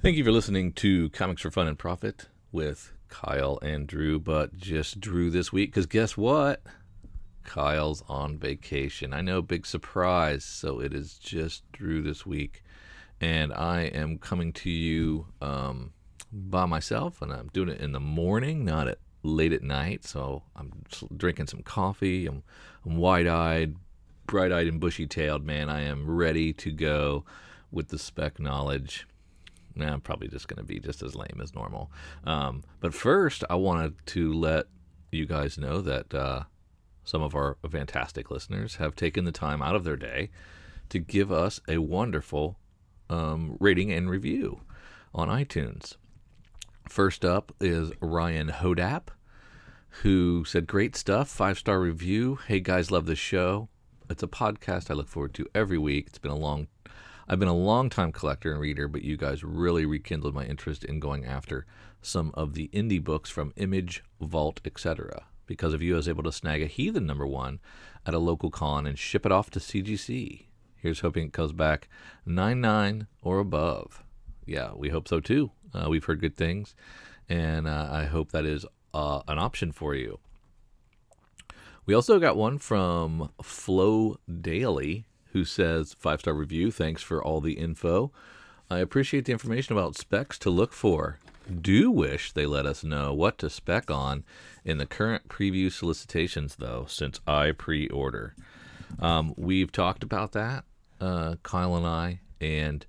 Thank you for listening to Comics for Fun and Profit with Kyle and Drew, but just Drew this week because guess what? Kyle's on vacation. I know, big surprise. So it is just Drew this week. And I am coming to you um, by myself, and I'm doing it in the morning, not at late at night. So I'm drinking some coffee. I'm, I'm wide eyed, bright eyed, and bushy tailed, man. I am ready to go with the spec knowledge nah, I'm probably just going to be just as lame as normal. Um, but first, I wanted to let you guys know that uh, some of our fantastic listeners have taken the time out of their day to give us a wonderful um, rating and review on iTunes. First up is Ryan Hodap, who said, Great stuff, five star review. Hey guys, love the show. It's a podcast I look forward to every week. It's been a long I've been a long time collector and reader, but you guys really rekindled my interest in going after some of the indie books from Image, Vault, etc. Because of you, I was able to snag a Heathen number one at a local con and ship it off to CGC. Here's hoping it comes back 9 9 or above. Yeah, we hope so too. Uh, we've heard good things, and uh, I hope that is uh, an option for you. We also got one from Flow Daily, who says, five star review, thanks for all the info. I appreciate the information about specs to look for. Do wish they let us know what to spec on in the current preview solicitations, though, since I pre order. Um, we've talked about that, uh, Kyle and I, and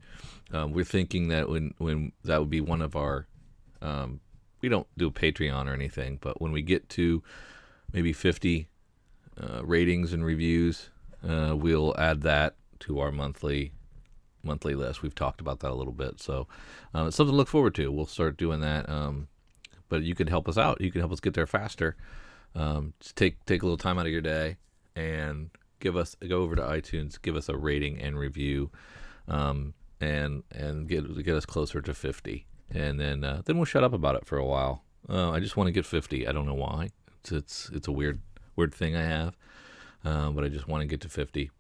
um, we're thinking that when, when that would be one of our, um, we don't do a Patreon or anything, but when we get to maybe 50 uh, ratings and reviews, uh, we'll add that to our monthly monthly list. We've talked about that a little bit, so uh, it's something to look forward to. We'll start doing that. Um, but you can help us out. You can help us get there faster. Um, just take take a little time out of your day and give us go over to iTunes, give us a rating and review, um, and and get get us closer to fifty. And then uh, then we'll shut up about it for a while. Uh, I just want to get fifty. I don't know why. It's it's it's a weird weird thing I have um, but I just want to get to 50,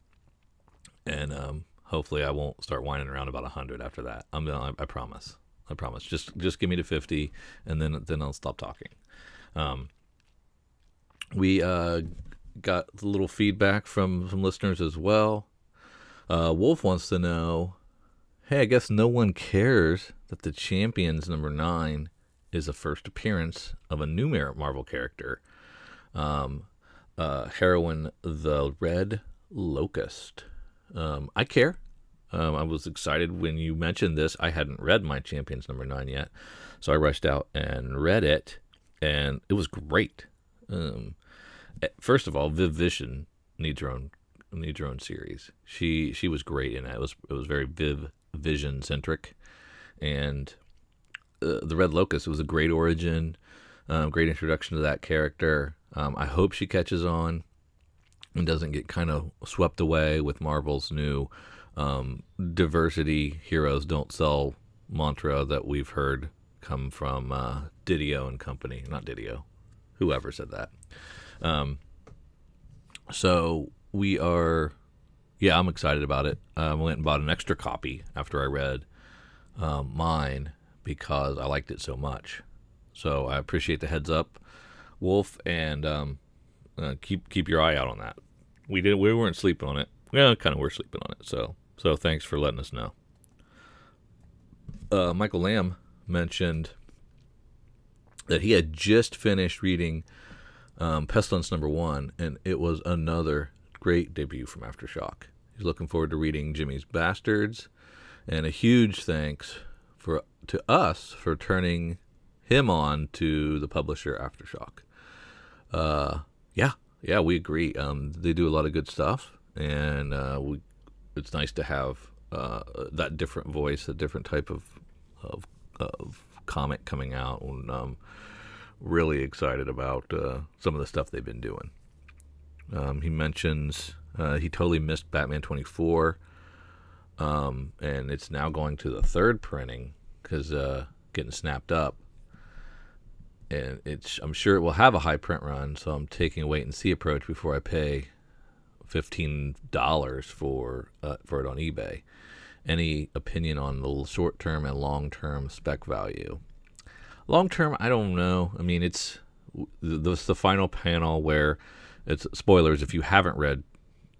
and um, hopefully I won't start whining around about 100 after that. I'm I, I promise. I promise. Just just give me to 50, and then then I'll stop talking. Um, we uh, got a little feedback from some listeners as well. Uh, Wolf wants to know, hey, I guess no one cares that the Champions number nine is a first appearance of a new Marvel character. Um, uh, heroine the Red Locust. Um, I care. Um, I was excited when you mentioned this. I hadn't read my Champions number nine yet, so I rushed out and read it, and it was great. Um, eh, first of all, Viv Vision needs her own needs her own series. She she was great in it. It was it was very Viv Vision centric, and uh, the Red Locust was a great origin, um, great introduction to that character. Um, I hope she catches on and doesn't get kind of swept away with Marvel's new um, diversity heroes don't sell mantra that we've heard come from uh, Didio and company. Not Didio, whoever said that. Um, so we are, yeah, I'm excited about it. I went and bought an extra copy after I read um, mine because I liked it so much. So I appreciate the heads up. Wolf, and um, uh, keep keep your eye out on that. We did we weren't sleeping on it. Well, kind of were sleeping on it. So so thanks for letting us know. Uh, Michael Lamb mentioned that he had just finished reading um, Pestilence number one, and it was another great debut from Aftershock. He's looking forward to reading Jimmy's Bastards, and a huge thanks for to us for turning him on to the publisher Aftershock uh, yeah, yeah, we agree. Um, they do a lot of good stuff, and uh, we, it's nice to have uh, that different voice, a different type of of, of comic coming out. And um, really excited about uh, some of the stuff they've been doing. Um, he mentions uh, he totally missed Batman 24, um, and it's now going to the third printing because uh, getting snapped up and it's I'm sure it will have a high print run, so I'm taking a wait and see approach before I pay fifteen dollars for uh, for it on eBay. any opinion on the short term and long term spec value. Long term, I don't know. I mean, it's this the final panel where it's spoilers if you haven't read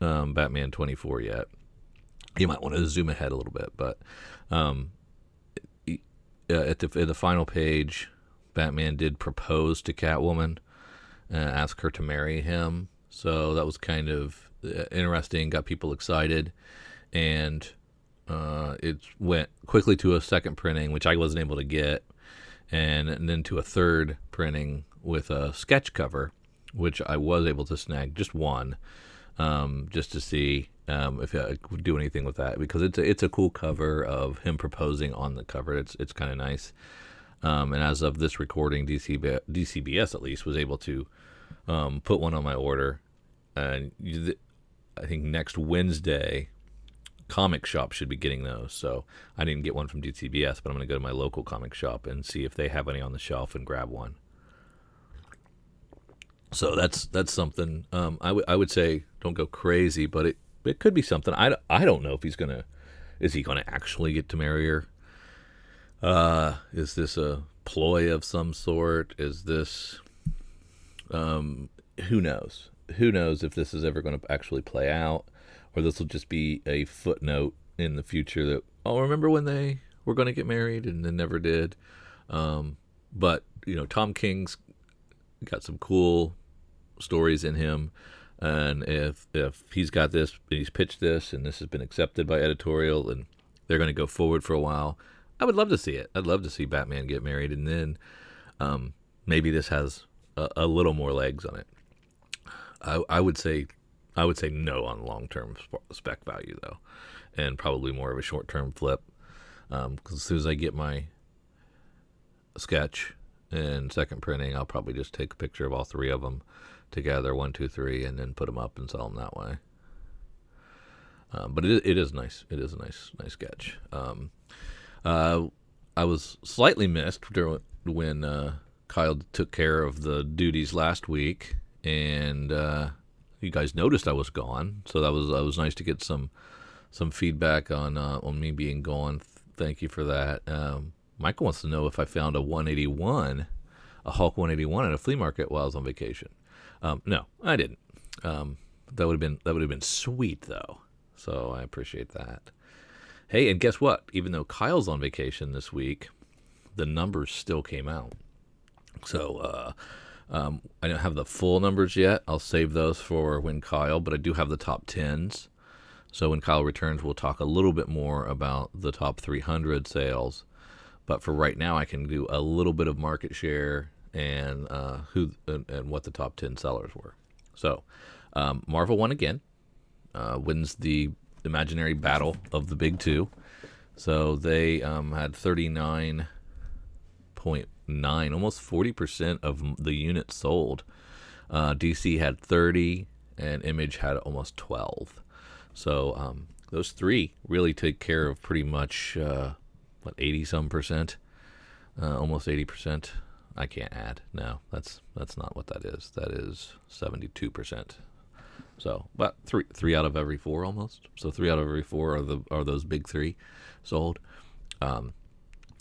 um, Batman 24 yet. You might want to zoom ahead a little bit, but um, at the, at the final page, Batman did propose to Catwoman, uh, ask her to marry him. So that was kind of uh, interesting, got people excited, and uh, it went quickly to a second printing, which I wasn't able to get, and, and then to a third printing with a sketch cover, which I was able to snag just one, um, just to see um, if I could do anything with that because it's a, it's a cool cover of him proposing on the cover. It's it's kind of nice. Um, and as of this recording, DCB, DCBS at least was able to um, put one on my order. And I think next Wednesday, comic shop should be getting those. So I didn't get one from DCBS, but I'm going to go to my local comic shop and see if they have any on the shelf and grab one. So that's that's something. Um, I, w- I would say don't go crazy, but it it could be something. I, I don't know if he's gonna. Is he gonna actually get to marry her? Uh, is this a ploy of some sort? Is this, um, who knows? Who knows if this is ever going to actually play out, or this will just be a footnote in the future that oh, remember when they were going to get married and then never did. Um, but you know, Tom King's got some cool stories in him. And if if he's got this, he's pitched this, and this has been accepted by editorial, and they're going to go forward for a while, I would love to see it. I'd love to see Batman get married, and then um, maybe this has a, a, little more legs on it. I, I would say, I would say no on long term spec value though, and probably more of a short term flip. Because um, as soon as I get my sketch and second printing, I'll probably just take a picture of all three of them together, one, two, three, and then put them up and sell them that way. Um, but it, it is nice. It is a nice, nice sketch. Um, uh, I was slightly missed when uh, Kyle took care of the duties last week, and uh, you guys noticed I was gone. So that was that was nice to get some some feedback on uh, on me being gone. Thank you for that. Um, Michael wants to know if I found a 181, a Hulk 181 at a flea market while I was on vacation. Um, no, I didn't. Um, that would have been that would have been sweet though. So I appreciate that. Hey, and guess what? Even though Kyle's on vacation this week, the numbers still came out. So uh, um, I don't have the full numbers yet. I'll save those for when Kyle, but I do have the top tens. So when Kyle returns, we'll talk a little bit more about the top 300 sales. But for right now, I can do a little bit of market share and uh, who and, and, what the top 10 sellers were. So um, Marvel won again, uh, wins the imaginary battle of the big two. So they um, had 39.9, almost 40% of the units sold. Uh, DC had 30, and Image had almost 12. So um, those three really take care of pretty much uh, what 80 some percent, uh, almost 80 percent. I can't add. No, that's that's not what that is. That is 72 percent so, but three three out of every four almost. So three out of every four are the are those big three sold. Um,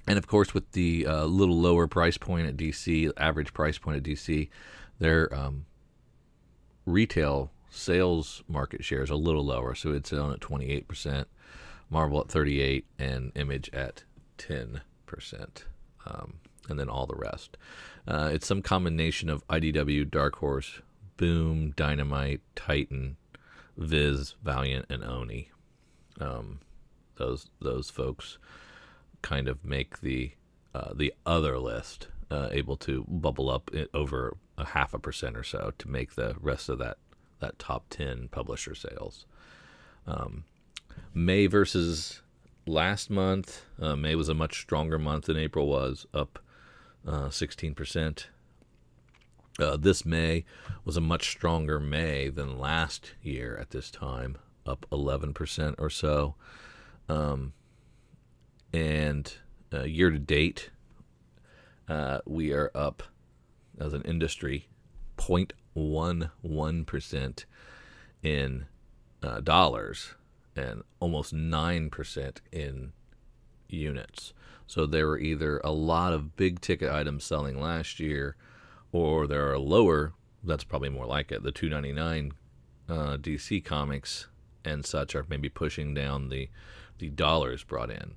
and of course, with the uh, little lower price point at DC, average price point at DC, their um, retail sales market share is a little lower. So it's on at 28%, Marvel at 38, and Image at 10%, um, and then all the rest. Uh, it's some combination of IDW, Dark Horse, Boom, Dynamite, Titan, Viz, Valiant, and Oni. Um, those those folks kind of make the uh, the other list uh, able to bubble up over a half a percent or so to make the rest of that that top ten publisher sales. Um, May versus last month, uh, May was a much stronger month than April was, up uh, sixteen percent. Uh, this May was a much stronger May than last year at this time, up 11% or so. Um, and uh, year to date, uh, we are up as an industry 0.11% in uh, dollars and almost 9% in units. So there were either a lot of big ticket items selling last year, or there are lower. That's probably more like it. The 299 uh, DC comics and such are maybe pushing down the the dollars brought in.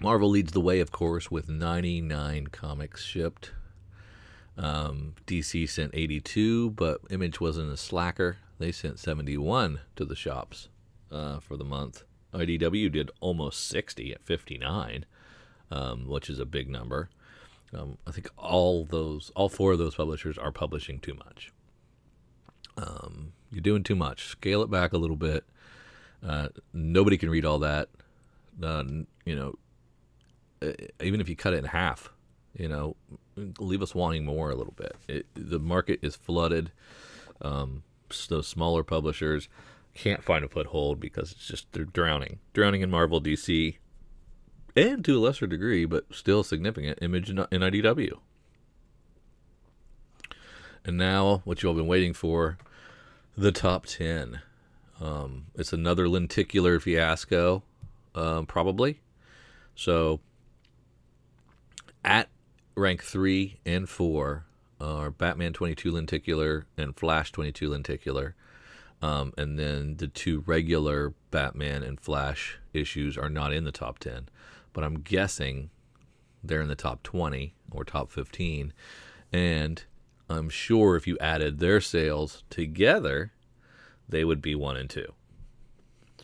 Marvel leads the way, of course, with 99 comics shipped. Um, DC sent 82, but Image wasn't a slacker. They sent 71 to the shops uh, for the month. IDW did almost 60 at 59, um, which is a big number. Um, I think all those, all four of those publishers are publishing too much. Um, you're doing too much. Scale it back a little bit. Uh, nobody can read all that. Uh, you know, even if you cut it in half, you know, leave us wanting more a little bit. It, the market is flooded. Um, those smaller publishers can't find a foothold because it's just they're drowning, drowning in Marvel, DC, and to a lesser degree, but still significant, Image in IDW. And now, what you all been waiting for, the top ten. Um, it's another lenticular fiasco, um, probably. So, at rank three and four are Batman 22 lenticular and Flash 22 lenticular. Um, and then the two regular Batman and Flash issues are not in the top 10. But I'm guessing they're in the top 20 or top 15. And I'm sure if you added their sales together, they would be one and two.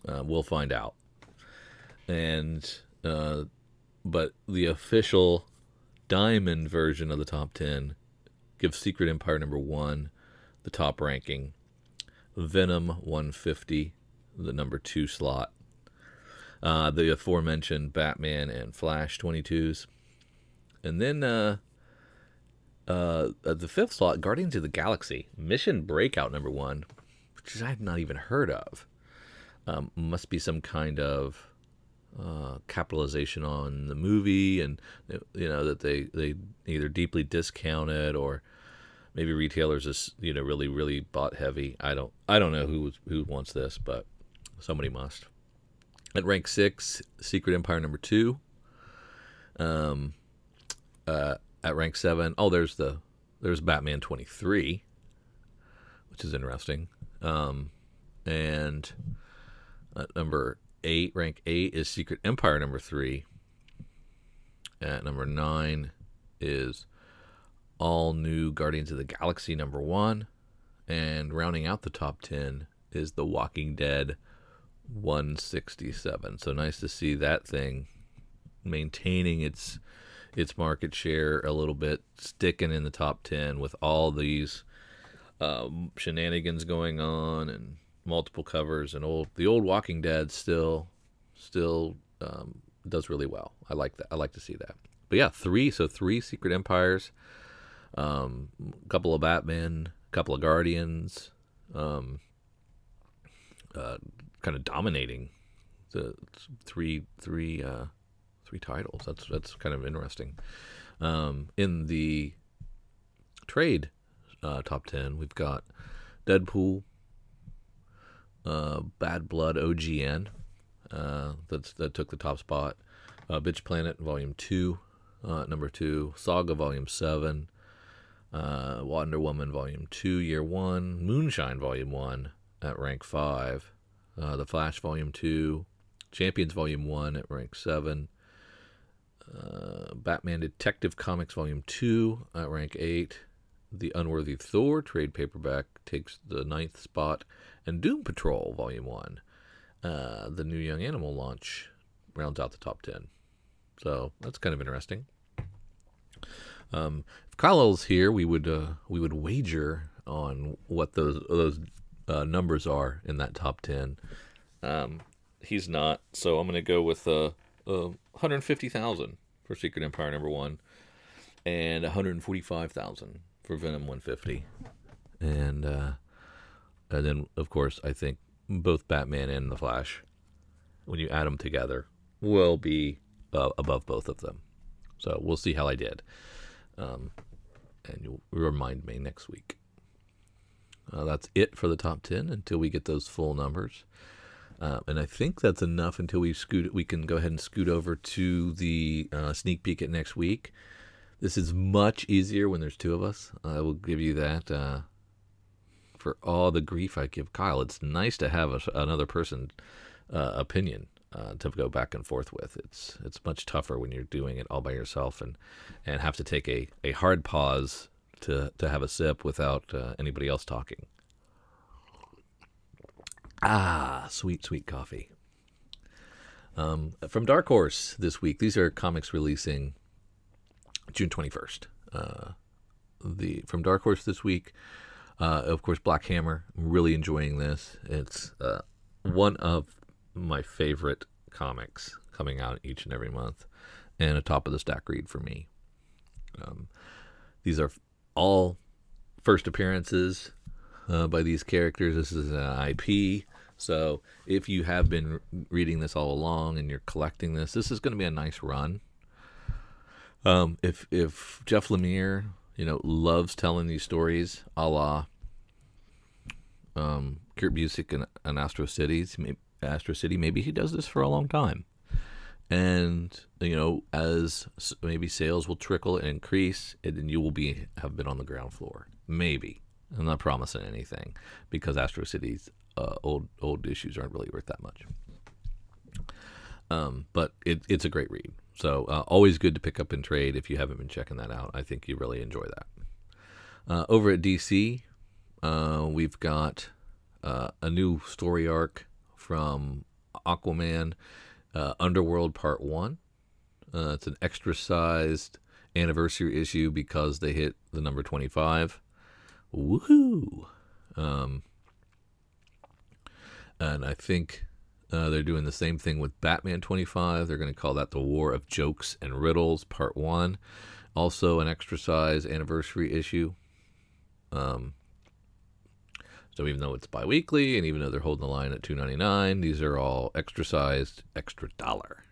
Uh, we'll find out. And, uh, but the official diamond version of the top 10 gives Secret Empire number one the top ranking, Venom 150, the number two slot, uh, the aforementioned Batman and Flash 22s. And then uh, uh, the fifth slot, Guardians of the Galaxy, Mission Breakout number one, which I've not even heard of. Um, must be some kind of uh, capitalization on the movie, and you know that they they either deeply discounted or maybe retailers is you know really really bought heavy. I don't I don't know who who wants this, but somebody must. At rank six, Secret Empire number two. Um, uh, at rank seven, oh, there's the there's Batman twenty three, which is interesting. Um, and at number eight, rank eight, is Secret Empire number three. At number nine is all new Guardians of the Galaxy number one. And rounding out the top 10 is The Walking Dead 167. So nice to see that thing maintaining its its market share a little bit, sticking in the top 10 with all these um, shenanigans going on and multiple covers and old the old Walking Dead still still um, does really well. I like that. I like to see that. But yeah, three so three Secret Empires, um, a couple of Batman, a couple of Guardians, um, uh, kind of dominating the three three uh, three titles. That's that's kind of interesting. Um, in the trade uh, top ten, we've got Deadpool, uh, Bad Blood OGN. Uh, that's that took the top spot. Uh, Bitch Planet Volume Two, uh, number two. Saga Volume Seven. Uh, Wonder Woman Volume Two, Year One. Moonshine Volume One at rank five. Uh, the Flash Volume Two. Champions Volume One at rank seven. Uh, Batman Detective Comics Volume Two at rank eight. The Unworthy Thor trade paperback takes the ninth spot and Doom Patrol Volume 1, uh, the new Young Animal launch, rounds out the top 10. So that's kind of interesting. Um, if Kyle's here, we would uh, we would wager on what those those uh, numbers are in that top 10. Um, he's not, so I'm going to go with uh, 150,000 for Secret Empire number one, and 145,000 for Venom 150, and uh, and then of course I think both Batman and the Flash, when you add them together, will be uh, above both of them. So we'll see how I did, um, and you'll remind me next week. Uh, that's it for the top 10 until we get those full numbers. Uh, and I think that's enough until we scoot. We can go ahead and scoot over to the uh, sneak peek at next week. This is much easier when there's two of us. I will give you that. Uh, for all the grief I give Kyle, it's nice to have a, another person uh, opinion uh, to go back and forth with. It's it's much tougher when you're doing it all by yourself and and have to take a, a hard pause to to have a sip without uh, anybody else talking. Ah, sweet sweet coffee. Um, from Dark Horse this week. These are comics releasing June twenty first. Uh, the from Dark Horse this week. Uh, of course, Black Hammer. I'm really enjoying this. It's uh, one of my favorite comics coming out each and every month, and a top of the stack read for me. Um, these are all first appearances uh, by these characters. This is an IP. So if you have been reading this all along and you're collecting this, this is going to be a nice run. Um, if if Jeff Lemire, you know, loves telling these stories, a la um, Kurt Busiek and, and Astro Cities, Astro City, maybe he does this for a long time. And you know, as maybe sales will trickle and increase, and you will be have been on the ground floor. Maybe I'm not promising anything because Astro City's uh, old old issues aren't really worth that much. Um, but it, it's a great read. So uh, always good to pick up and trade if you haven't been checking that out. I think you really enjoy that. Uh, over at DC, uh, we've got uh, a new story arc from Aquaman uh, Underworld Part 1. Uh, it's an extra sized anniversary issue because they hit the number 25. Woohoo! Um, and I think uh, they're doing the same thing with Batman 25. They're going to call that the War of Jokes and Riddles Part 1. Also, an extra size anniversary issue. Um, so even though it's biweekly, and even though they're holding the line at two ninety nine, these are all extra sized, extra dollar.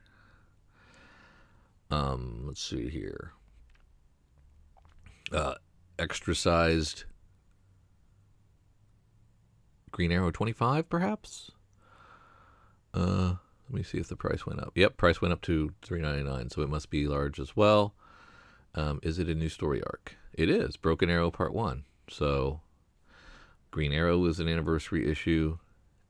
Um, let's see here. Uh, extra sized Green Arrow twenty five, perhaps. Uh, let me see if the price went up. Yep, price went up to three ninety nine, so it must be large as well. Um, is it a new story arc? It is Broken Arrow Part One. So Green Arrow is an anniversary issue,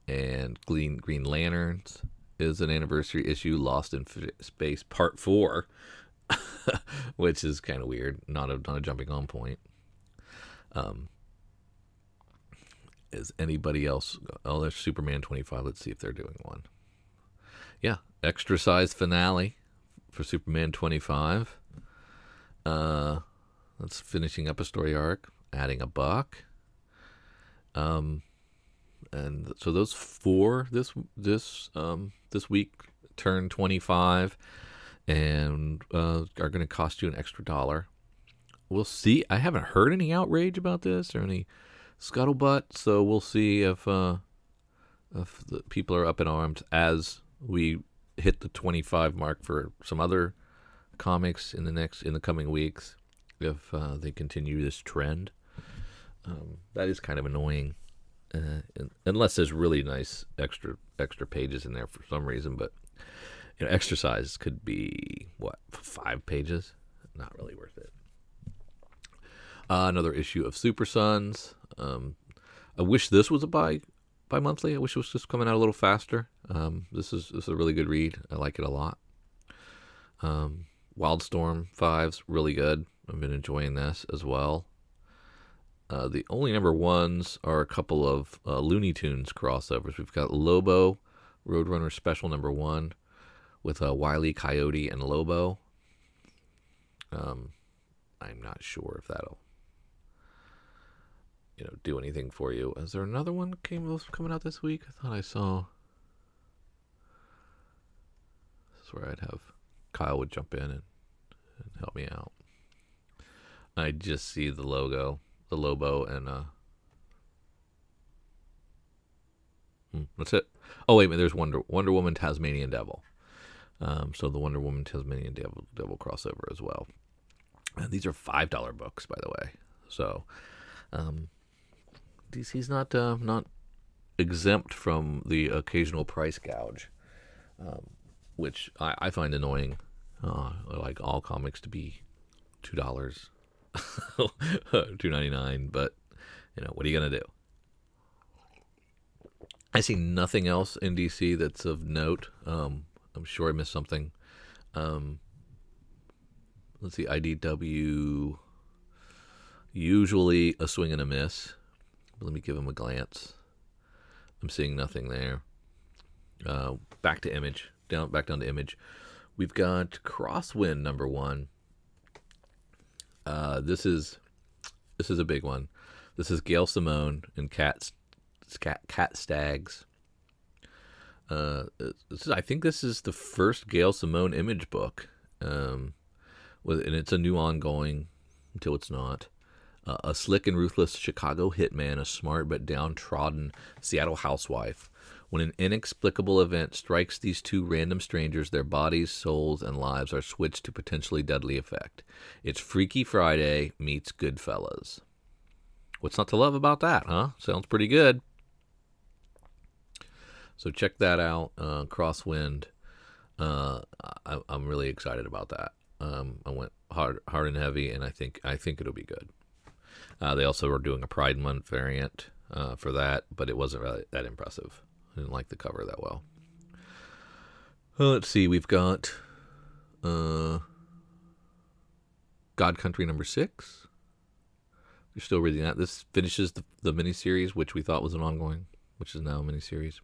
and Green Green Lanterns is an anniversary issue. Lost in Space Part Four, which is kind of weird. Not a not a jumping on point. Um, is anybody else? Oh, there's Superman 25. Let's see if they're doing one. Yeah, extra size finale for Superman 25. Uh, that's finishing up a story arc, adding a buck. Um, and so those four this this um, this week turn 25 and uh, are going to cost you an extra dollar. We'll see. I haven't heard any outrage about this or any scuttlebutt, so we'll see if uh, if the people are up in arms as we hit the 25 mark for some other comics in the next in the coming weeks if uh, they continue this trend. Um, that is kind of annoying, uh, unless there's really nice extra extra pages in there for some reason. But you know, exercise could be what five pages. Not really worth it. Uh, another issue of Super Sons. Um, I wish this was a bi bi monthly. I wish it was just coming out a little faster. Um, this is this is a really good read. I like it a lot. Um, Wildstorm Fives really good. I've been enjoying this as well. Uh, the only number ones are a couple of uh, Looney Tunes crossovers. We've got Lobo, Roadrunner Special number one, with uh, Wiley Coyote and Lobo. Um, I'm not sure if that'll, you know, do anything for you. Is there another one came coming out this week? I thought I saw. This is where I'd have Kyle would jump in and, and help me out. I just see the logo the Lobo and uh hmm, that's it. Oh wait a minute, there's Wonder Wonder Woman Tasmanian Devil. Um, so the Wonder Woman Tasmanian Devil Devil crossover as well. And these are five dollar books, by the way. So um, DC's not uh, not exempt from the occasional price gouge, um, which I, I, find annoying. Uh, I like all comics to be two dollars, two ninety nine. But you know what are you gonna do? I see nothing else in DC that's of note. Um, I'm sure I missed something. Um, let's see, IDW. Usually a swing and a miss. Let me give him a glance. I'm seeing nothing there. Uh, back to image. Down back down to image. We've got Crosswind number one. Uh, this is this is a big one. This is Gail Simone and Cat Cat, Staggs. Uh, is, I think this is the first Gail Simone image book, um, with, and it's a new ongoing until it's not. Uh, a slick and ruthless Chicago hitman, a smart but downtrodden Seattle housewife. When an inexplicable event strikes these two random strangers, their bodies, souls, and lives are switched to potentially deadly effect. It's Freaky Friday meets Goodfellas. What's not to love about that, huh? Sounds pretty good. So check that out, uh, Crosswind. Uh, I, am really excited about that. Um, I went hard, hard and heavy, and I think I think it'll be good. Uh, they also were doing a Pride Month variant uh, for that, but it wasn't really that impressive. Didn't like the cover that well. well let's see. We've got uh, God Country number six. We're still reading that. This finishes the, the miniseries, which we thought was an ongoing, which is now a miniseries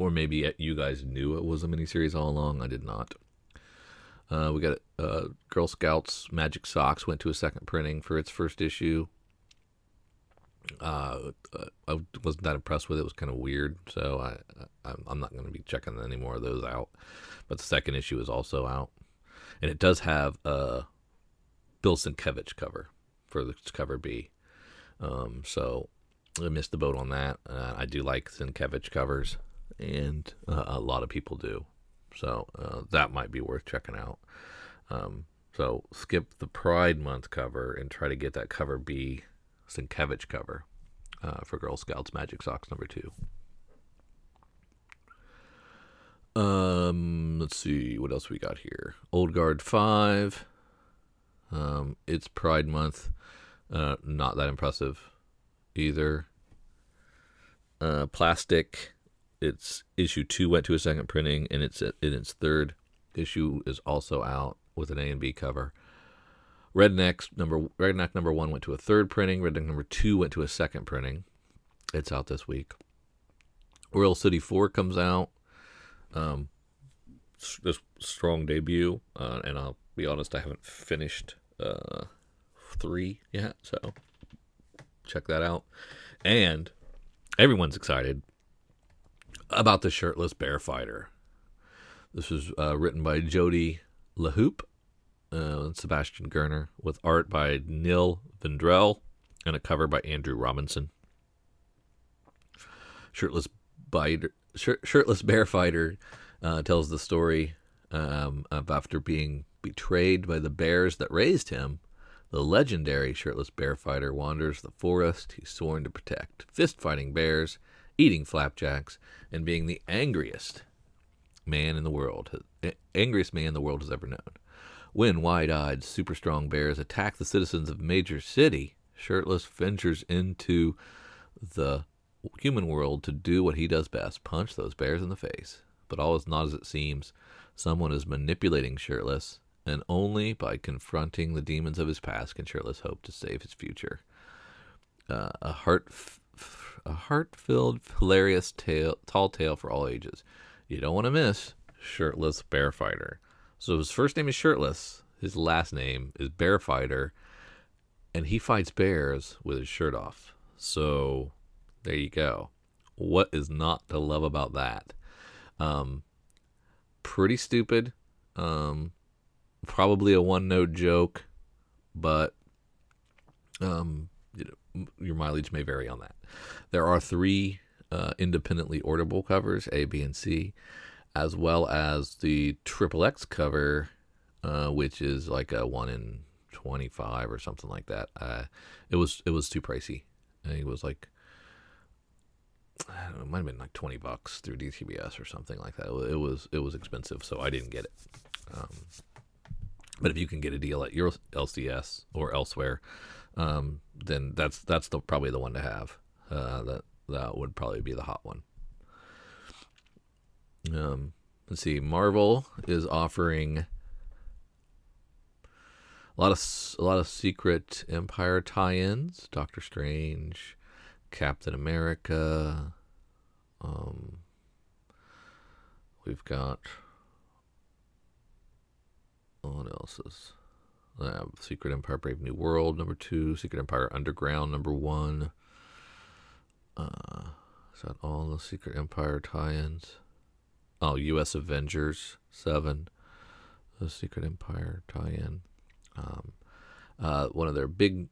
or maybe you guys knew it was a miniseries all along. I did not. Uh, we got uh, Girl Scouts Magic Socks went to a second printing for its first issue. Uh, uh I wasn't that impressed with it. It was kind of weird, so I, I'm not going to be checking any more of those out. But the second issue is also out, and it does have a Bill Sienkiewicz cover for the cover B. Um, so I missed the boat on that. Uh, I do like Sienkiewicz covers and uh, a lot of people do. So uh, that might be worth checking out. Um, so skip the Pride Month cover and try to get that cover B Sienkiewicz cover uh, for Girl Scouts Magic Socks number two. Um, let's see what else we got here. Old Guard five. Um, it's Pride Month. Uh, not that impressive either. Uh, plastic its issue two went to a second printing, and its in its third issue is also out with an A and B cover. Redneck number Redneck number one went to a third printing. Redneck number two went to a second printing. It's out this week. Royal City Four comes out. Um, this strong debut, uh, and I'll be honest, I haven't finished uh, three yet, so check that out. And everyone's excited about the shirtless bear fighter. This was uh, written by Jody uh, and Sebastian Girner, with art by Neil Vendrell and a cover by Andrew Robinson. Shirtless biter, shirtless bear fighter uh, tells the story um, of after being betrayed by the bears that raised him. The legendary shirtless bear fighter wanders the forest he's sworn to protect, fist fighting bears eating flapjacks, and being the angriest man in the world, angriest man the world has ever known. When wide-eyed, super strong bears attack the citizens of major city, Shirtless ventures into the human world to do what he does best: punch those bears in the face. But all is not as it seems. Someone is manipulating Shirtless, and only by confronting the demons of his past can Shirtless hope to save his future. Uh, a heart a heart-filled, hilarious tale, tall tale for all ages. You don't want to miss Shirtless Bear Fighter. So his first name is Shirtless. His last name is Bear Fighter, and he fights bears with his shirt off. So there you go. What is not to love about that? Um, pretty stupid. Um, probably a one-note joke, but um, you know, your mileage may vary on that. There are three uh, independently orderable covers, A, B, and C, as well as the triple X cover, uh, which is like a one in twenty five or something like that. Uh, it was it was too pricey. it was like Know, it might have been like twenty bucks through DCBS or something like that. It was it was expensive, so I didn't get it. Um, but if you can get a deal at your LCS or elsewhere, um, then that's that's the probably the one to have. Uh, that that would probably be the hot one. Um, let's see. Marvel is offering a lot of a lot of secret Empire tie-ins. Doctor Strange, Captain America. Um, we've got what else is? Uh, Secret Empire Brave New World number two, Secret Empire Underground number one. Uh, is that all the Secret Empire tie-ins? Oh, U.S. Avengers seven, the Secret Empire tie-in. Um, uh, one of their big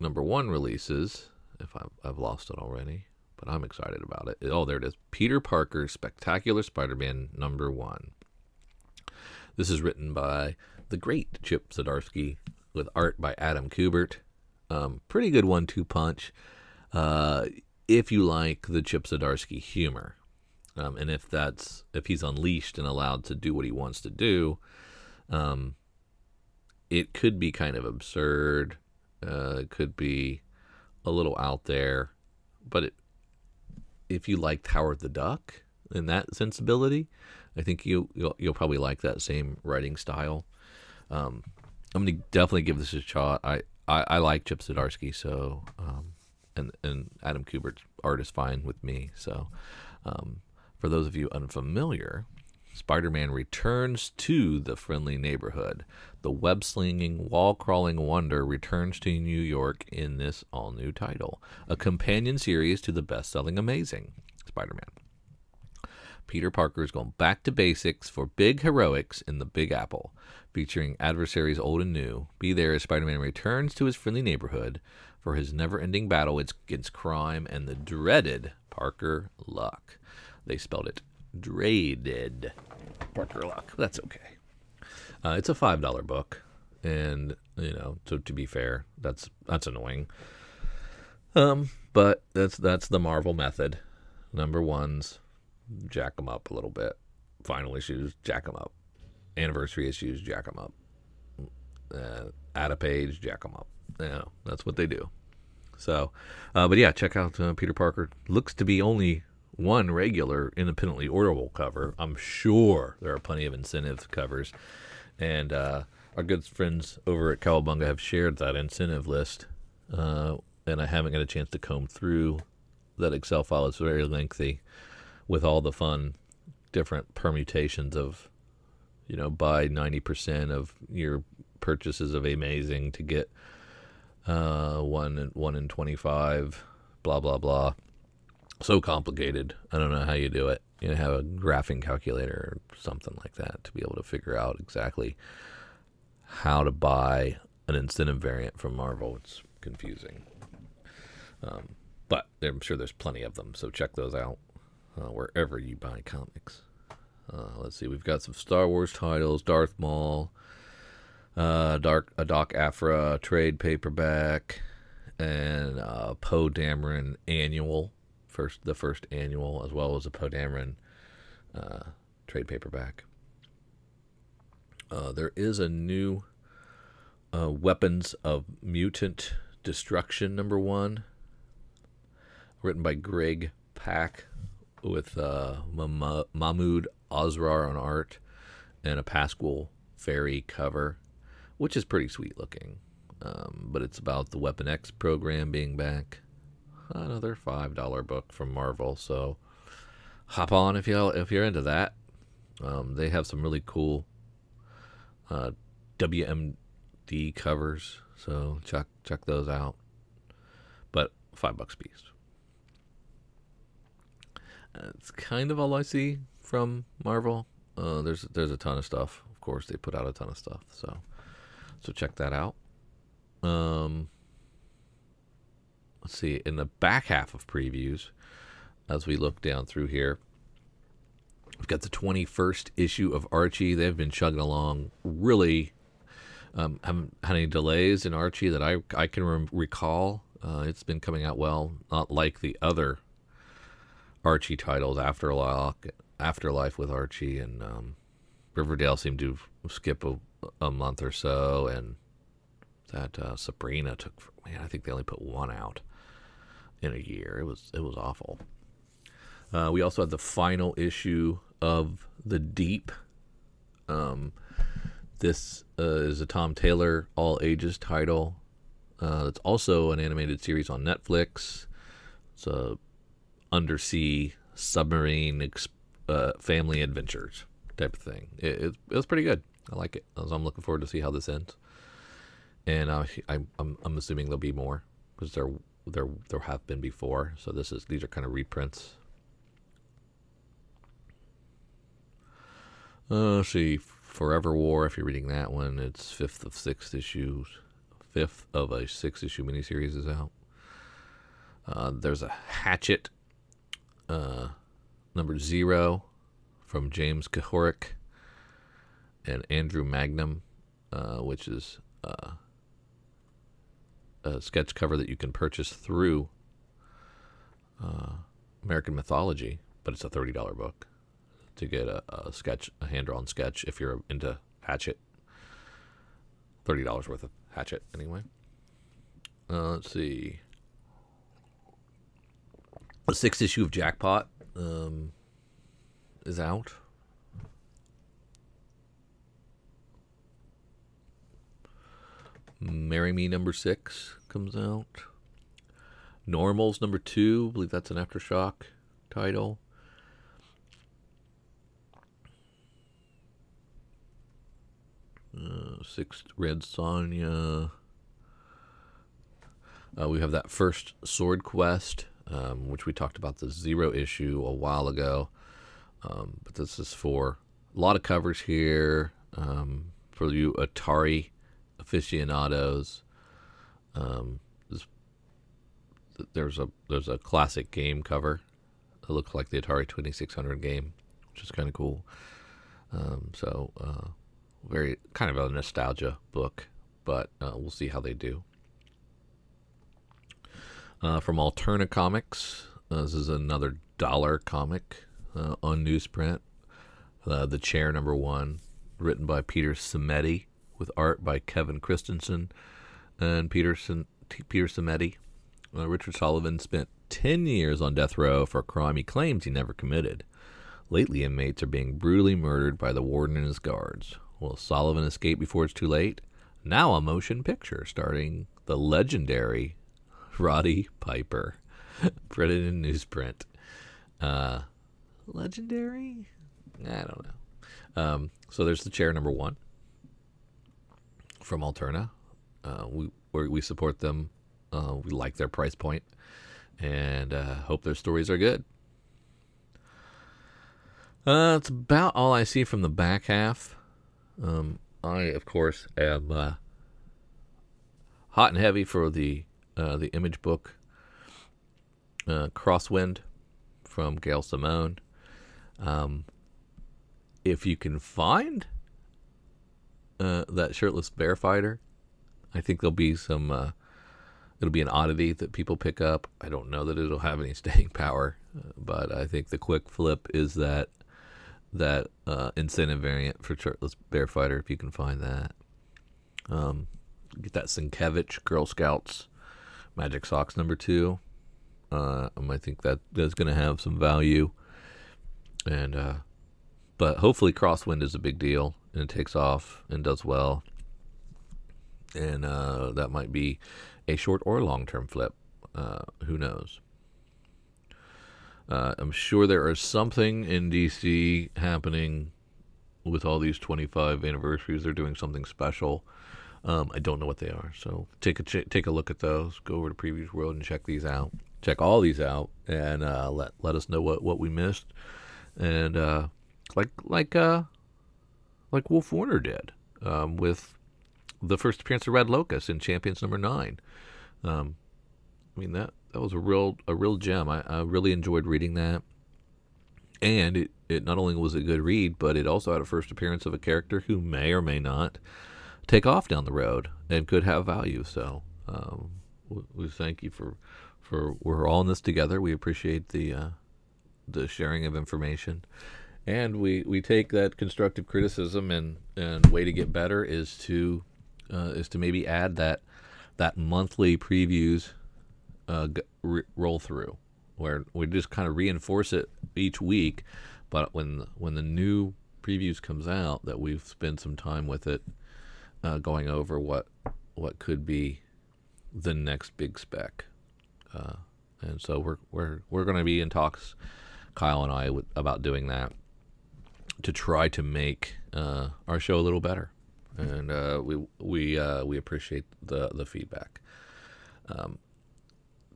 number one releases. If I've, I've lost it already, but I'm excited about it. Oh, there it is. Peter Parker Spectacular Spider-Man number one. This is written by the great Chip Zdarsky with art by Adam Kubert. Um, pretty good one-two punch. Uh, if you like the Chip Zdarsky humor, um, and if that's if he's unleashed and allowed to do what he wants to do, um, it could be kind of absurd. Uh, it could be a little out there, but it, if you liked Howard the Duck and that sensibility, I think you you'll, you'll probably like that same writing style. Um, I'm gonna definitely give this a shot. I, I, I like Chip Zdarsky, so um, and and Adam Kubert's art is fine with me. So um, for those of you unfamiliar, Spider-Man returns to the friendly neighborhood. The web-slinging, wall-crawling wonder returns to New York in this all-new title, a companion series to the best-selling Amazing Spider-Man. Peter Parker is going back to basics for big heroics in the Big Apple, featuring adversaries old and new. Be there as Spider Man returns to his friendly neighborhood for his never ending battle against crime and the dreaded Parker Luck. They spelled it dreaded Parker Luck. That's okay. Uh, it's a $5 book. And, you know, to, to be fair, that's that's annoying. Um, but that's that's the Marvel method. Number ones, jack them up a little bit. Final issues, jack them up. Anniversary issues, jack them up. Uh, add a page, jack them up. You know, that's what they do. So, uh, but yeah, check out uh, Peter Parker. Looks to be only one regular independently orderable cover. I'm sure there are plenty of incentive covers. And uh, our good friends over at Cowabunga have shared that incentive list. Uh, and I haven't got a chance to comb through that Excel file. It's very lengthy with all the fun different permutations of you know buy 90% of your purchases of amazing to get uh, one one in 25 blah blah blah so complicated. I don't know how you do it. You know have a graphing calculator or something like that to be able to figure out exactly how to buy an incentive variant from marvel. It's confusing. Um, but i'm sure there's plenty of them so check those out uh, wherever you buy comics. Uh, let's see, we've got some Star Wars titles: Darth Maul, uh, Dark a Doc Aphra trade paperback, and uh, Poe Dameron annual, first the first annual, as well as a Poe Dameron uh, trade paperback. Uh, there is a new uh, Weapons of Mutant Destruction number one, written by Greg Pak with uh, Mahmoud Asrar on art and a Pascual Ferry cover, which is pretty sweet looking. Um, but it's about the Weapon X program being back. Another five dollar book from Marvel, so hop on if you if you're into that. Um, they have some really cool uh, WMD covers, so check check those out. But five bucks a piece. That's kind of all I see from Marvel. Uh, there's there's a ton of stuff. Of course, they put out a ton of stuff. So so check that out. Um, let's see in the back half of previews as we look down through here. We've got the 21st issue of Archie. They've been chugging along really. Um, haven't had any delays in Archie that I I can re- recall. Uh, it's been coming out well, not like the other Archie titles, Afterlife, Afterlife with Archie, and um, Riverdale seemed to skip a, a month or so, and that uh, Sabrina took. Man, I think they only put one out in a year. It was it was awful. Uh, we also had the final issue of the Deep. Um, this uh, is a Tom Taylor all ages title. Uh, it's also an animated series on Netflix. It's a undersea submarine uh, family adventures type of thing. It, it, it, was pretty good. I like it. So I'm looking forward to see how this ends. And I, I'm I'm assuming there'll be more because there there there have been before. So this is these are kind of reprints. Uh, see, Forever War. If you're reading that one, it's fifth of six issues. Fifth of a six issue miniseries is out. Uh, there's a Hatchet uh, number zero from James Kuhoric and Andrew Mangum, uh, which is uh, a sketch cover that you can purchase through uh, American Mythology, but it's a thirty dollar book to get a, a sketch, a hand drawn sketch if you're into Hatchet. Thirty dollars worth of Hatchet, anyway. Uh, let's see. The sixth issue of Jackpot um, is out. Marry Me number six comes out. Normals number two, I believe that's an Aftershock title. Uh, sixth Red Sonja. Uh, we have that first Sword Quest, um, which we talked about the zero issue a while ago. Um, but this is for a lot of covers here um, for you Atari aficionados. Um, there's a there's a classic game cover that looks like the Atari 2600 game, which is kind of cool. Um, so uh, very kind of a nostalgia book, but uh, we'll see how they do. Uh, from Alterna Comics, uh, this is another dollar comic uh, on newsprint. Uh, the Chair number one, written by Peter Simeti, with art by Kevin Christensen and Peterson Peter. Uh, Richard Sullivan spent 10 years on death row for a crime he claims he never committed. Lately, inmates are being brutally murdered by the warden and his guards. Will Sullivan escape before it's too late? Now a motion picture starring the legendary Roddy Piper, printed in newsprint. Uh, legendary? I don't know. Um, so there's the chair number one from Alterna. Uh, we we support them. Uh, we like their price point, and uh, hope their stories are good. Uh, that's about all I see from the back half. Um, I, of course, am uh, hot and heavy for the uh, the image book Crosswind from Gail Simone. Um, if you can find uh, that shirtless bear fighter. I think there'll be some. Uh, it'll be an oddity that people pick up. I don't know that it'll have any staying power, uh, but I think the quick flip is that that uh, incentive variant for shirtless bear fighter. If you can find that, um, get that Sienkiewicz Girl Scouts Magic Socks number two. Uh, I think that that's going to have some value, and uh, but hopefully Crosswind is a big deal and it takes off and does well. And uh, that might be a short or long term flip. Uh, who knows? Uh, I'm sure there is something in DC happening with all these 25 anniversaries. They're doing something special. Um, I don't know what they are. So take a ch- take a look at those. Go over to Previews World and check these out. Check all these out and uh, let let us know what, what we missed. And uh, like like uh, like Wolf Warner did um, with the first appearance of Red Locust in Champions number nine. Um, I mean that that was a real a real gem. I, I really enjoyed reading that, and it it not only was a good read, but it also had a first appearance of a character who may or may not take off down the road and could have value. So um, we, we, thank you for for we're all in this together. We appreciate the uh, the sharing of information, and we we take that constructive criticism and and way to get better is to uh, is to maybe add that that monthly previews uh, g- roll through where we just kind of reinforce it each week, but when when the new previews comes out, that we've spent some time with it, uh, going over what what could be the next big spec, uh, and so we're we're we're going to be in talks, Kyle and I, with, about doing that to try to make uh, our show a little better, and uh, we we uh, we appreciate the the feedback. Um,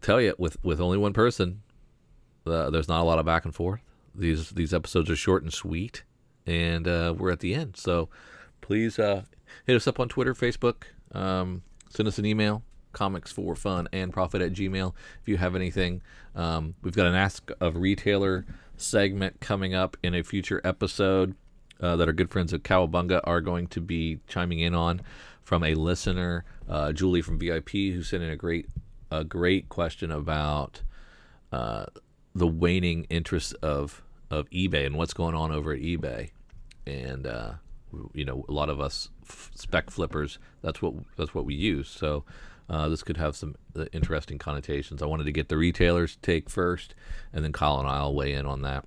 tell you with with only one person, uh, there's not a lot of back and forth. These these episodes are short and sweet, and uh, we're at the end. So please uh, hit us up on Twitter, Facebook, um, send us an email, comics for fun and profit at gmail if you have anything. Um, we've got an Ask of Retailer segment coming up in a future episode uh, that our good friends at Cowabunga are going to be chiming in on from a listener, uh, Julie from VIP, who sent in a great a great question about uh, the waning interest of of eBay and what's going on over at eBay, and uh, you know a lot of us f- spec flippers that's what that's what we use. So uh, this could have some uh, interesting connotations. I wanted to get the retailers take first, and then Kyle and I'll weigh in on that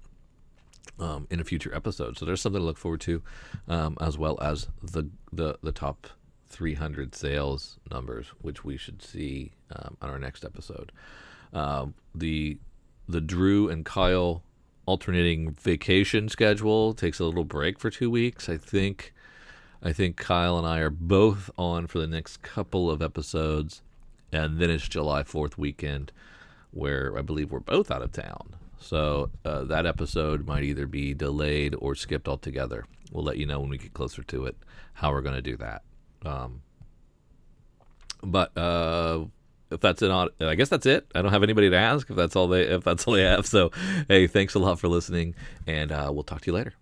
um, in a future episode. So there's something to look forward to, um, as well as the the the top 300 sales numbers, which we should see um, on our next episode. Uh, the the Drew and Kyle alternating vacation schedule takes a little break for two weeks. I think I think Kyle and I are both on for the next couple of episodes, and then it's July Fourth weekend, where I believe we're both out of town. So uh, that episode might either be delayed or skipped altogether. We'll let you know when we get closer to it how we're going to do that. Um, but uh, if that's it, I guess that's it. I don't have anybody to ask if that's all they if that's all they have. So, hey, thanks a lot for listening, and uh, we'll talk to you later.